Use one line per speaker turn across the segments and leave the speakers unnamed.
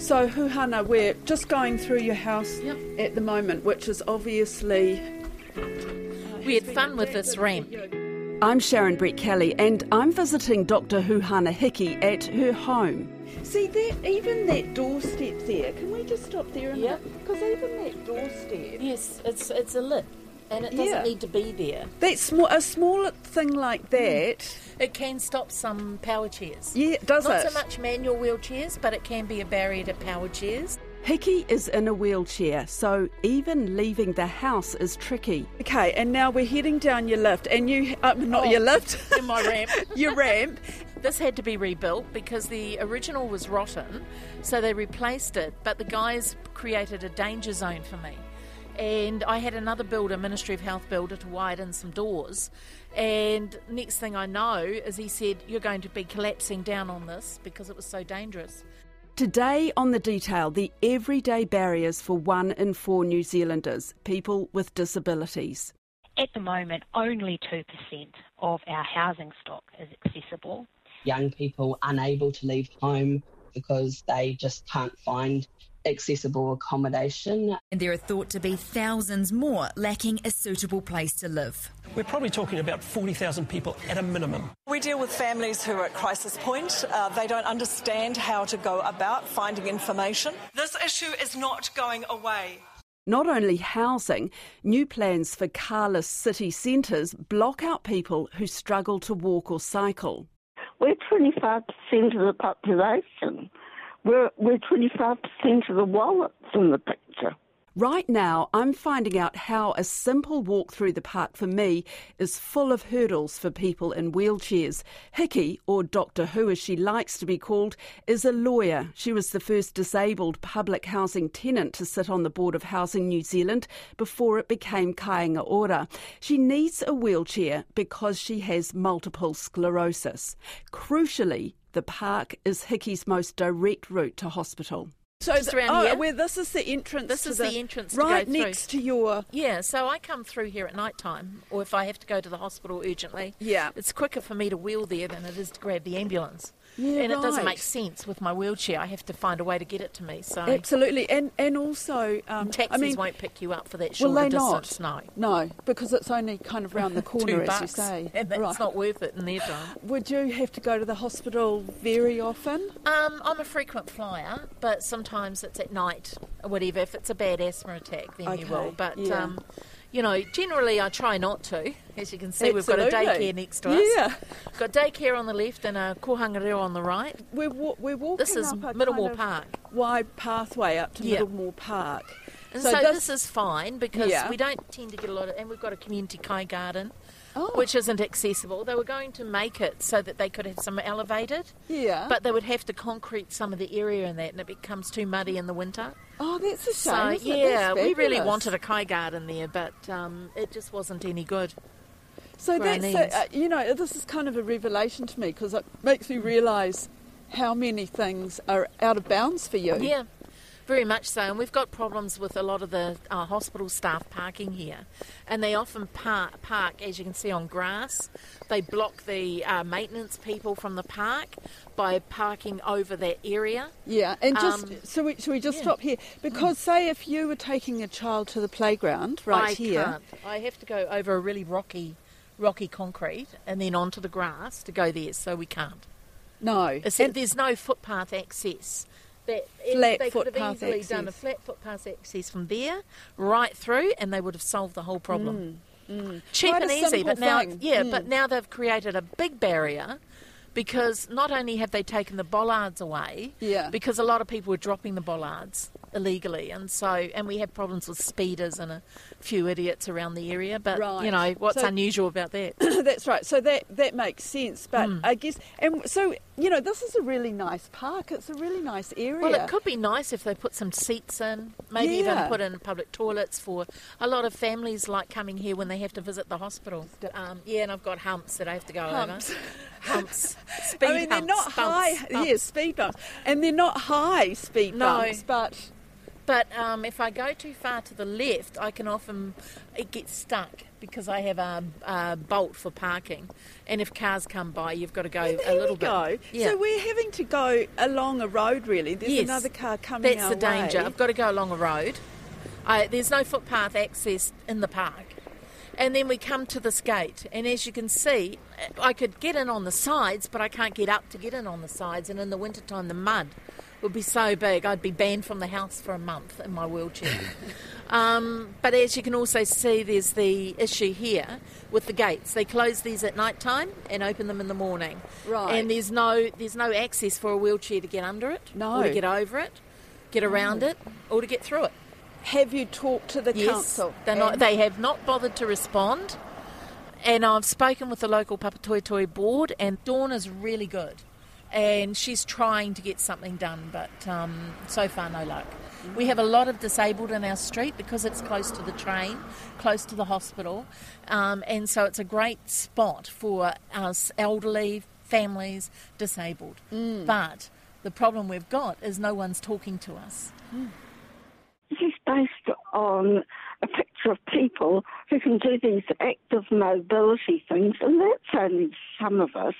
So, Huhana, we're just going through your house
Yep.
at the moment, which is obviously.
Uh, we had fun with this ramp.
I'm Sharon Brettkelly, and I'm visiting Dr. Huhana Hickey at her home. See that, even that doorstep there. Can we just stop there a minute? Because even that doorstep.
Yes, it's it's a lip, and it doesn't
Yeah.
need to be there.
That small, a small thing like that.
It can stop some power chairs.
Yeah, does
Not
it?
Not so much manual wheelchairs, but it can be a barrier to power chairs.
Hickey is in a wheelchair, so even leaving the house is tricky. Okay, and now we're heading down your lift, and you, uh, not
Oh.
your lift,
In my ramp.
your ramp.
This had to be rebuilt because the original was rotten, so they replaced it. But the guys created a danger zone for me. And I had another builder, Ministry of Health builder, to widen some doors. And next thing I know is he said, You're going to be collapsing down on this because it was so dangerous.
Today on The Detail, the everyday barriers for one in four New Zealanders, people with disabilities.
At the moment, only 2% of our housing stock is accessible.
young people unable to leave home because they just can't find accessible accommodation.
And there are thought to be thousands more lacking a suitable place to live.
We're probably talking about 40,000 people at a minimum.
We deal with families who are at crisis point. Uh, they don't understand how to go about finding information. This issue is not going away.
Not only housing, new plans for carless city centres block out people who struggle to walk or cycle.
We're 25% of the population. We're, we're 25% of the wallets in the picture.
Right now, I'm finding out how a simple walk through the park for me is full of hurdles for people in wheelchairs. Hickey, or Doctor Who as she likes to be called, is a lawyer. She was the first disabled public housing tenant to sit on the Board of Housing New Zealand before it became Kainga Ora. She needs a wheelchair because she has multiple sclerosis. Crucially, the park is Hickey's most direct route to hospital. So
Just around oh, here.
where this is the entrance.
This
to
is the entrance to
right
through.
next to your.
Yeah, so I come through here at night time, or if I have to go to the hospital urgently.
Yeah.
It's quicker for me to wheel there than it is to grab the ambulance.
Yeah,
and it doesn't make sense with my wheelchair. I have to find a way to get it to me. So
Absolutely, and and also, um,
taxis
I mean,
won't pick you up for that
well,
shorter
they not.
distance. No.
No, because it's only kind of round the corner, as
bucks,
you say.
and that's
Right.
not worth it in their time.
Would you have to go to the hospital very often?
Um, I'm a frequent flyer, but sometimes it's at night or whatever. If it's a bad asthma attack, then you will. But
yeah.
um, you know, generally I try not to. As you can see, we've got a daycare next to us.
Yeah.
Got daycare on the left and a kohanga reo on the right.
We're wa- we're walking.
This is Middlemore Park.
Wide pathway up to
Yeah.
Middlemore Park.
And so, this, is fine because
Yeah.
we don't tend to get a lot of, and we've got a community kai garden,
Oh.
which isn't accessible. They were going to make it so that they could have some elevated,
yeah.
but they would have to concrete some of the area in that, and it becomes too muddy in the winter.
oh, that's a shame.
So yeah, we really wanted a kai garden there, but um, it just wasn't any good.
So that's a, uh, you know this is kind of a revelation to me because it makes me realise how many things are out of bounds for you.
Yeah, very much so. And we've got problems with a lot of the uh, hospital staff parking here. And they often park, park, as you can see, on grass. They block the uh, maintenance people from the park by parking over that area.
Yeah, and just
Um,
so we, should we just
yeah.
stop here? Because say if you were taking a child to the playground right
I
here,
can't. I have to go over a really rocky, rocky concrete and then onto the grass to go there, so we can't.
no,
It's-
And-
there's no footpath access. That
Flat
they could have easily done a
access.
flat footpath access from there right through, and they would have solved the whole problem. Cheap
Quite
and easy, but now,
thing.
yeah,
Mm.
but now they've created a big barrier because not only have they taken the bollards away,
Yeah.
because a lot of people were dropping the bollards illegally, and so and we have problems with speeders and a few idiots around the area. But
Right.
you know what's
So-
unusual about that?
that's right. So that that makes sense. But
Hmm.
I guess, and so you know, this is a really nice park. It's a really nice area.
Well, it could be nice if they put some seats in, maybe
Yeah.
even put in public toilets for a lot of families like coming here when they have to visit the hospital. Um, yeah, and I've got humps that I have to go
Humps.
over. Humps. Speed
I mean, they're not high.
bumps, bumps.
Yes, speed bumps, and they're not high speed
No.
bumps. But
But um, if I go too far to the left, I can often it gets stuck because I have a, a bolt for parking, and if cars come by, you've got to go a little bit.
Go.
Yeah.
So we're having to go along a road. Really, there's
Yes.
another car coming.
That's the danger.
way.
I've got to go along a road. I, there's no footpath access in the park. And then we come to this gate, and as you can see, I could get in on the sides, but I can't get up to get in on the sides. And in the wintertime, the mud would be so big, I'd be banned from the house for a month in my wheelchair. um, but as you can also see, there's the issue here with the gates. They close these at night time and open them in the morning.
Right.
And there's no there's no access for a wheelchair to get under it,
No.
or to get over it, get around it, or to get through it.
Have you talked to the
Yes,
council?
they're not, they have not bothered to respond. And I've spoken with the local Papatoetoe board, and Dawn is really good. And she's trying to get something done, but um, so far, no luck. We have a lot of disabled in our street because it's close to the train, close to the hospital, um, and so it's a great spot for us elderly, families, disabled. But the problem we've got is no one's talking to us.
Is based on a picture of people who can do these active mobility things, and that's only some of us.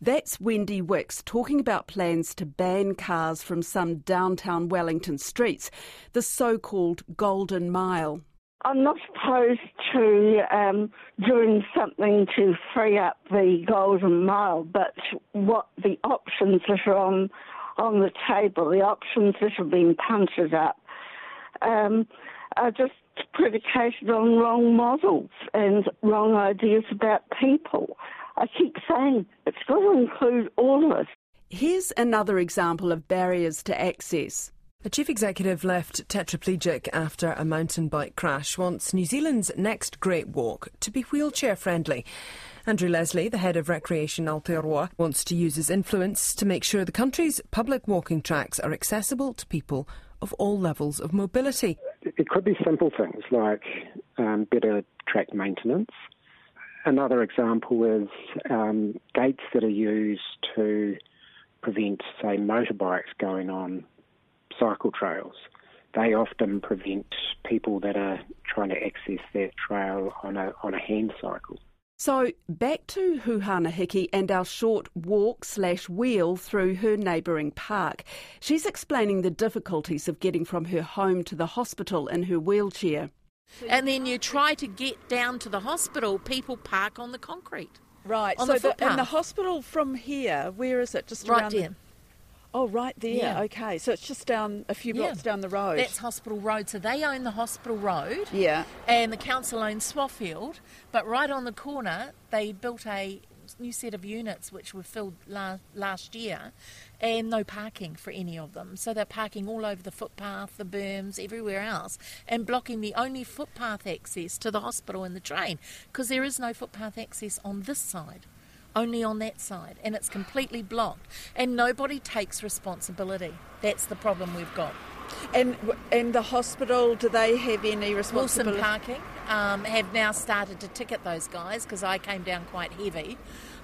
That's Wendy Wicks talking about plans to ban cars from some downtown Wellington streets, the so called Golden Mile.
I'm not opposed to um, doing something to free up the Golden Mile, but what the options that are on on the table, the options that have been punted up, um, are just predicated on wrong models and wrong ideas about people. I keep saying it's got to include all of us.
Here's another example of barriers to access.
The chief executive left tetraplegic after a mountain bike crash wants New Zealand's next Great Walk to be wheelchair friendly. Andrew Leslie, the head of Recreation Aotearoa, wants to use his influence to make sure the country's public walking tracks are accessible to people of all levels of mobility.
It could be simple things like um, better track maintenance. Another example is um, gates that are used to prevent, say, motorbikes going on cycle trails. They often prevent people that are trying to access that trail on a on a hand cycle.
So back to Huhana Hickey and our short walk slash wheel through her neighbouring park. She's explaining the difficulties of getting from her home to the hospital in her wheelchair.
And then you try to get down to the hospital, people park on the concrete.
Right.
On
so
the
the, and the hospital from here, where is it? Just
Right
around the-
there.
Oh, right there.
Yeah.
Okay. So it's just down a few blocks
Yeah.
down the road.
That's Hospital Road. So they own the Hospital Road.
Yeah.
And the council owns Swaffield. But right on the corner, they built a new set of units which were filled la- last year and no parking for any of them. So they're parking all over the footpath, the berms, everywhere else and blocking the only footpath access to the hospital and the train because there is no footpath access on this side. Only on that side, and it's completely blocked, and nobody takes responsibility. That's the problem we've got.
And and the hospital, do they have any
Wilson
responsibility?
Parking um, have now started to ticket those guys because I came down quite heavy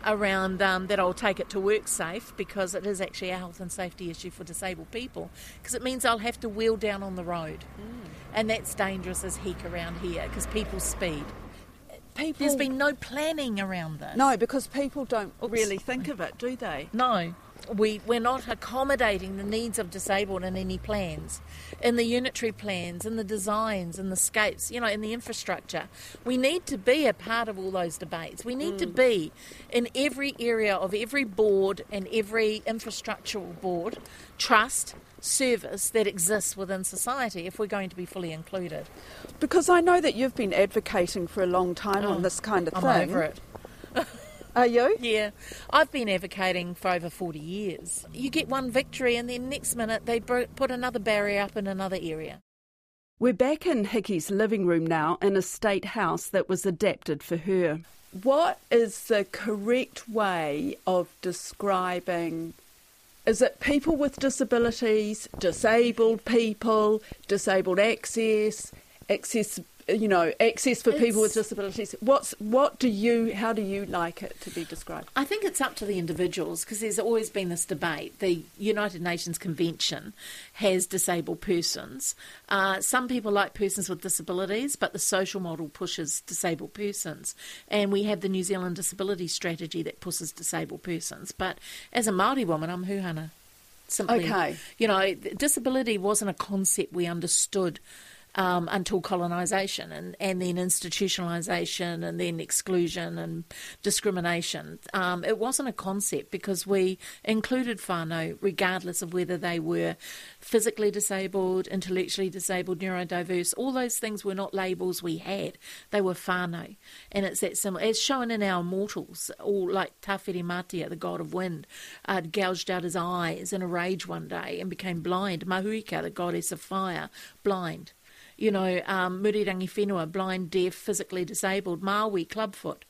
around um, that I'll take it to WorkSafe because it is actually a health and safety issue for disabled people because it means I'll have to wheel down on the road and that's dangerous as heck around here because people speed.
People,
There's been no planning around this.
no, because people don't
Oops.
really think of it, do they?
No, we, we're not accommodating the needs of disabled in any plans, in the unitary plans, in the designs, in the scapes, you know, in the infrastructure. We need to be a part of all those debates. We need to mm. be in every area of every board and every infrastructural board, trust, service that exists within society if we're going to be fully included.
Because I know that you've been advocating for a long time on oh, this kind of
Oh, I'm
thing.
over it.
Are you?
Yeah, I've been advocating for over 40 years. You get one victory, and then next minute they put another barrier up in another area.
We're back in Hickey's living room now in a state house that was adapted for her. What is the correct way of describing? Is it people with disabilities, disabled people, disabled access, access you know, access for people with disabilities. What's what do you? How do you like it to be described?
I think it's up to the individuals because there's always been this debate. The United Nations Convention has disabled persons. Uh, some people like persons with disabilities, but the social model pushes disabled persons. And we have the New Zealand Disability Strategy that pushes disabled persons. But as a Māori woman, I'm huhana. Simply,
Okay.
you know, disability wasn't a concept we understood um, until colonisation and, and then institutionalisation and then exclusion and discrimination. Um, it wasn't a concept because we included whānau regardless of whether they were physically disabled, intellectually disabled, neurodiverse. All those things were not labels we had. They were whānau. And it's that similar. It's shown in our mortals, all like Tāwhirimātea, the god of wind, uh, gouged out his eyes in a rage one day and became blind. Mahuika, the goddess of fire, blind you know, um, Murirangawhenua, blind, deaf, physically disabled, Maui, clubfoot,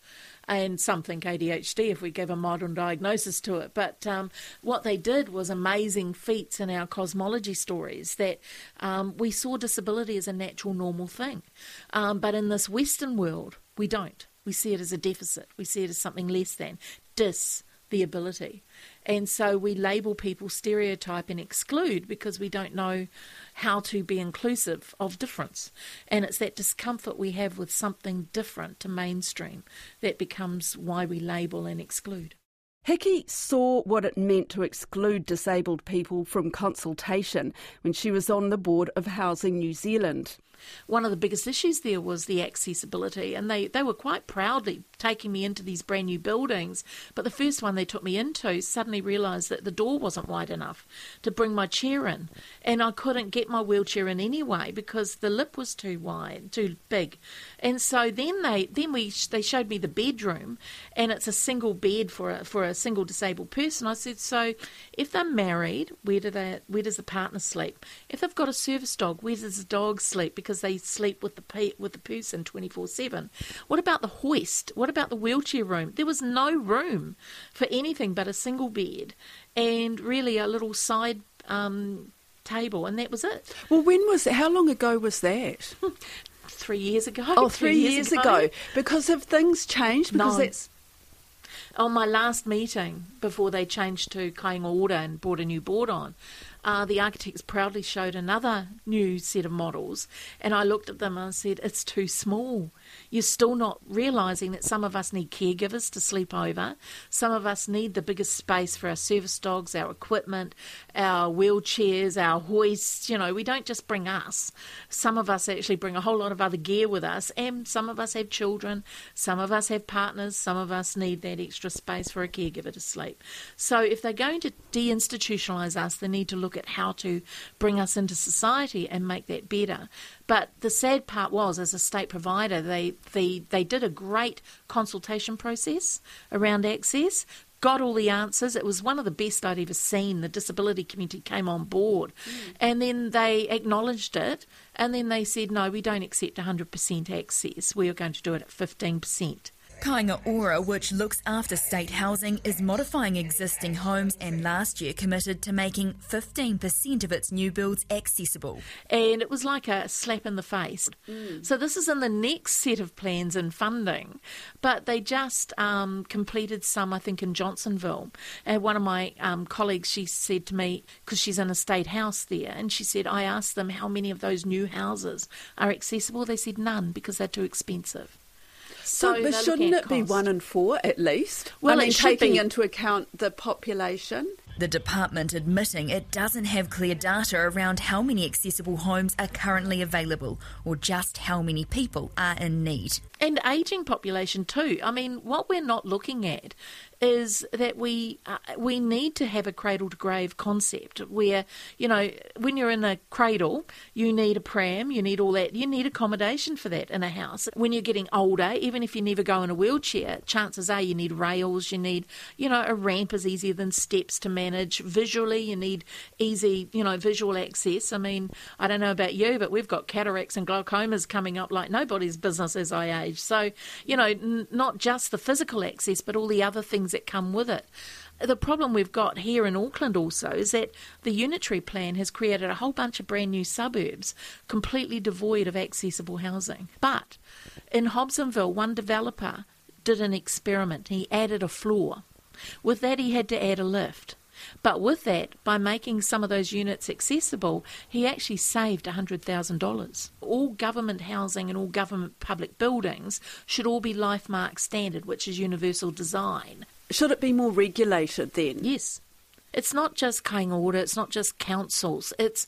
and some think ADHD if we give a modern diagnosis to it. But um, what they did was amazing feats in our cosmology stories that um, we saw disability as a natural, normal thing. Um, but in this Western world, we don't. We see it as a deficit, we see it as something less than. Dis, the ability. And so we label people, stereotype, and exclude because we don't know how to be inclusive of difference. And it's that discomfort we have with something different to mainstream that becomes why we label and exclude.
Hickey saw what it meant to exclude disabled people from consultation when she was on the board of Housing New Zealand.
One of the biggest issues there was the accessibility, and they, they were quite proudly taking me into these brand new buildings. But the first one they took me into suddenly realised that the door wasn't wide enough to bring my chair in, and I couldn't get my wheelchair in anyway because the lip was too wide, too big. And so then they then we they showed me the bedroom, and it's a single bed for a for a single disabled person. I said, so if they're married, where do they where does the partner sleep? If they've got a service dog, where does the dog sleep? Because they sleep with the pe- with the person twenty four seven. What about the hoist? What about the wheelchair room? There was no room for anything but a single bed and really a little side um, table, and that was it.
Well, when was it? How long ago was that?
Three years ago.
Oh,
two
three years, ago. Because have things changed? Because
No.
that's
on my last meeting before they changed to Kainga Ora and brought a new board on, uh, the architects proudly showed another new set of models, and I looked at them and I said, "It's too small. You're still not realising that some of us need caregivers to sleep over. Some of us need the biggest space for our service dogs, our equipment, our wheelchairs, our hoists. You know, we don't just bring us. Some of us actually bring a whole lot of other gear with us, and some of us have children, some of us have partners, some of us need that extra space for a caregiver to sleep. So if they're going to deinstitutionalise us, they need to look at how to bring us into society and make that better. But the sad part was, as a state provider, they they, they did a great consultation process around access. Got all the answers. It was one of the best I'd ever seen. The disability community came on board, mm. and then they acknowledged it. And then they said, "No, we don't accept 100% access. We are going to do it at 15%."
Kainga Ora, which looks after state housing, is modifying existing homes and last year committed to making 15% of its new builds accessible.
and it was like a slap in the face. So this is in the next set of plans and funding, but they just um, completed some, I think, in Johnsonville. And one of my um, colleagues, she said to me, because she's in a state house there, and she said, I asked them how many of those new houses are accessible. They said none because they're too expensive.
So.
they're
But shouldn't
at
it be one in four at least?
Well,
I mean, taking
be.
into account the population.
The department admitting it doesn't have clear data around how many accessible homes are currently available or just how many people are in need.
and aging population too. I mean, what we're not looking at is that we uh, we need to have a cradle to grave concept where you know when you're in a cradle you need a pram you need all that you need accommodation for that in a house. When you're getting older even if you never go in a wheelchair chances are you need rails you need you know a ramp is easier than steps to manage visually you need easy you know visual access. I mean I don't know about you but we've got cataracts and glaucomas coming up like nobody's business as I age. So you know n- not just the physical access but all the other things that come with it the problem we've got here in Auckland also is that the unitary plan has created a whole bunch of brand new suburbs completely devoid of accessible housing. But in Hobsonville, one developer did an experiment. He added a floor. With that, he had to add a lift. But with that, by making some of those units accessible, he actually saved $100,000. All government housing and all government public buildings should all be LifeMark standard, which is universal design.
Should it be more regulated then?
Yes. It's not just Kāinga Ora, it's not just councils. It's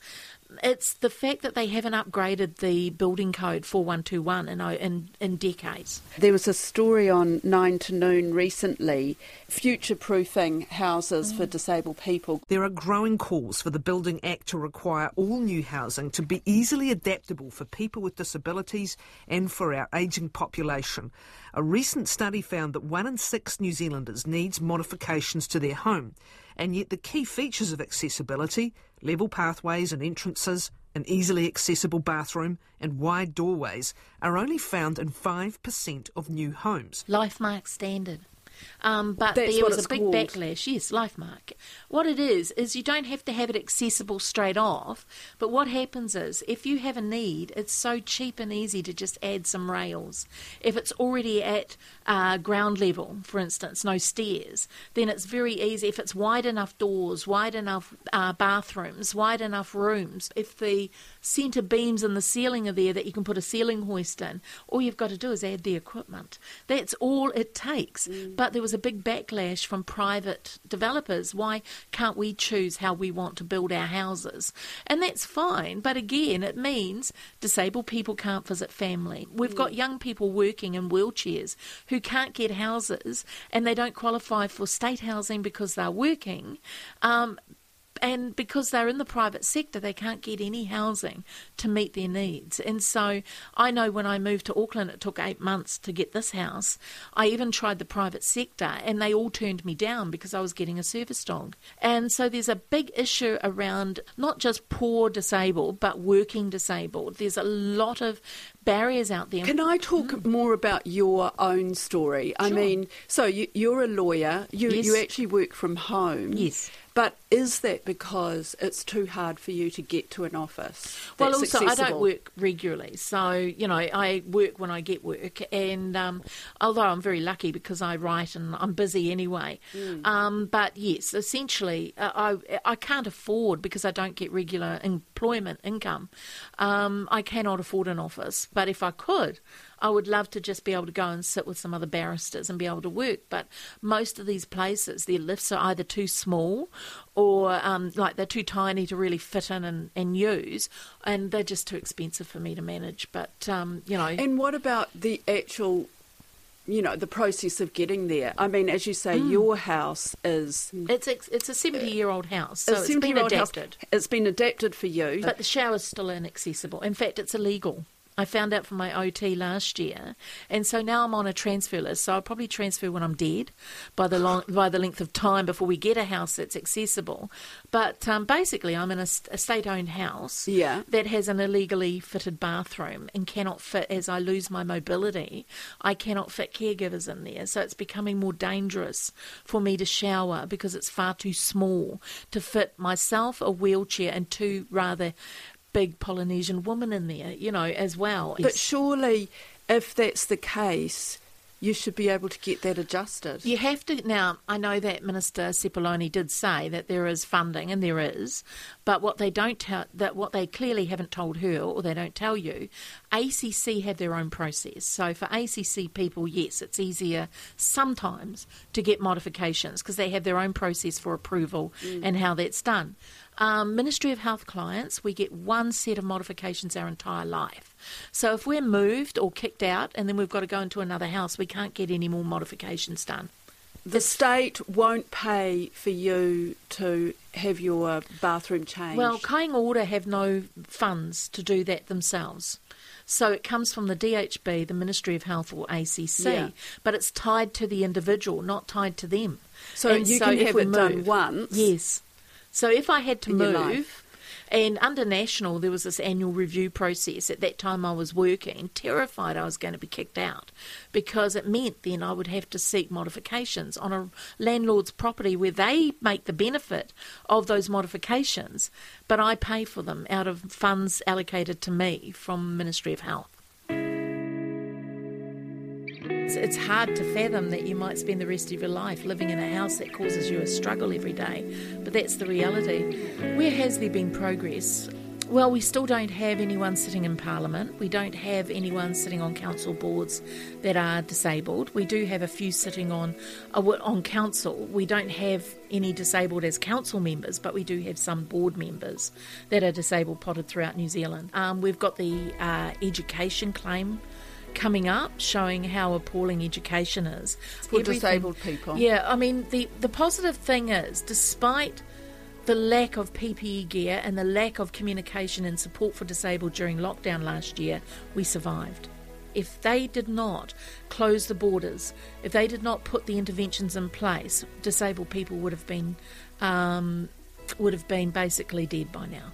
it's the fact that they haven't upgraded the building code 4121 in, in, in decades.
There was a story on 9 to Noon recently future proofing houses mm. for disabled people.
There are growing calls for the Building Act to require all new housing to be easily adaptable for people with disabilities and for our ageing population. A recent study found that one in six New Zealanders needs modifications to their home, and yet the key features of accessibility level pathways and entrances, an easily accessible bathroom, and wide doorways are only found in 5% of new homes.
LifeMark standard. Um, but That's there was a big called. backlash. Yes, life LifeMark. What it is is you don't have to have it accessible straight off. But what happens is if you have a need, it's so cheap and easy to just add some rails. If it's already at uh, ground level, for instance, no stairs, then it's very easy. If it's wide enough doors, wide enough uh, bathrooms, wide enough rooms, if the centre beams in the ceiling are there that you can put a ceiling hoist in, all you've got to do is add the equipment. That's all it takes. Mm. But there was a big backlash from private developers. Why can't we choose how we want to build our houses? And that's fine, but again, it means disabled people can't visit family. We've got young people working in wheelchairs who can't get houses and they don't qualify for state housing because they're working. Um, and because they're in the private sector, they can't get any housing to meet their needs. And so I know when I moved to Auckland, it took eight months to get this house. I even tried the private sector, and they all turned me down because I was getting a service dog. And so there's a big issue around not just poor disabled, but working disabled. There's a lot of barriers out there.
Can I talk mm. more about your own story? Sure. I mean, so you, are a lawyer. You
yes.
you actually work from home.
Yes.
But is that because it's too hard for you to get to an office?
Well, also,
accessible?
I don't work regularly. So, you know, I work when I get work. And um, although I'm very lucky because I write and I'm busy anyway. Mm. Um, but yes, essentially, uh, I, I can't afford because I don't get regular employment income. Um, I cannot afford an office. But if I could, I would love to just be able to go and sit with some other barristers and be able to work. But most of these places, their lifts are either too small or um, like they're too tiny to really fit in and, and use, and they're just too expensive for me to manage. But, um, you know.
And what about the actual you know the process of getting there. I mean, as you say, mm. your house is
it's a, it's a seventy year old house, so it's been adapted.
House. It's been adapted for you,
but the shower's still inaccessible. In fact, it's illegal. I found out from my OT last year, and so now I'm on a transfer list. So I'll probably transfer when I'm dead, by the long, by the length of time before we get a house that's accessible. But um, basically, I'm in a, a state-owned house
yeah.
that has an illegally fitted bathroom and cannot fit. As I lose my mobility, I cannot fit caregivers in there. So it's becoming more dangerous for me to shower because it's far too small to fit myself, a wheelchair, and two rather big Polynesian woman in there, you know, as well.
But surely, if that's the case, you should be able to get that adjusted.
You have to. Now, I know that Minister Sepuloni did say that there is funding, and there is, but what they don't tell, that what they clearly haven't told her, or they don't tell you, ACC have their own process. So for ACC people, yes, it's easier sometimes to get modifications because they have their own process for approval mm. and how that's done. Um, Ministry of Health clients, we get one set of modifications our entire life. So if we're moved or kicked out and then we've got to go into another house, we can't get any more modifications done.
The state won't pay for you to have your bathroom changed.
Well, Kāinga Ora have no funds to do that themselves. So it comes from the DHB, the Ministry of Health, or ACC, yeah. but it's tied to the individual, not tied to them.
So and you so can have it move, done once.
Yes. So if I had to move, And under National, there was this annual review process. At that time, I was working, terrified I was going to be kicked out because it meant then I would have to seek modifications on a landlord's property where they make the benefit of those modifications, but I pay for them out of funds allocated to me from Ministry of Health. It's hard to fathom that you might spend the rest of your life living in a house that causes you a struggle every day, but that's the reality. Where has there been progress? Well, we still don't have anyone sitting in Parliament. We don't have anyone sitting on council boards that are disabled. We do have a few sitting on uh, on council. We don't have any disabled as council members, but we do have some board members that are disabled potted throughout New Zealand. Um, we've got the uh, education claim coming up showing how appalling education is
for Everything, disabled people.
Yeah, I mean the the positive thing is despite the lack of PPE gear and the lack of communication and support for disabled during lockdown last year, we survived. If they did not close the borders, if they did not put the interventions in place, disabled people would have been um, would have been basically dead by now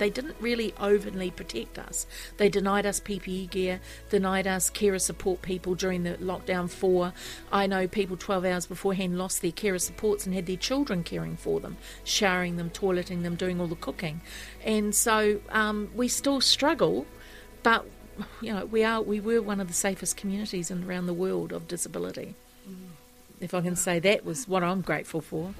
they didn't really openly protect us. They denied us PPE gear, denied us carer support people during the lockdown four. I know people 12 hours beforehand lost their carer supports and had their children caring for them, showering them, toileting them, doing all the cooking. And so um, we still struggle, but you know we are we were one of the safest communities in, around the world of disability. Mm. If I can say that was what I'm grateful for.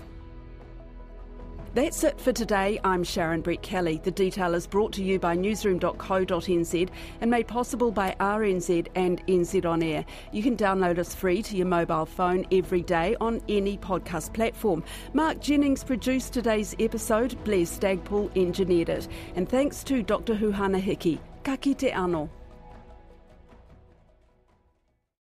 That's it for today. I'm Sharon Brettkelly. The detail is brought to you by newsroom.co.nz and made possible by RNZ and NZ On Air. You can download us free to your mobile phone every day on any podcast platform. Mark Jennings produced today's episode, Blair Stagpoole engineered it. And thanks to Dr. Huhana Hickey. Ka kite ano.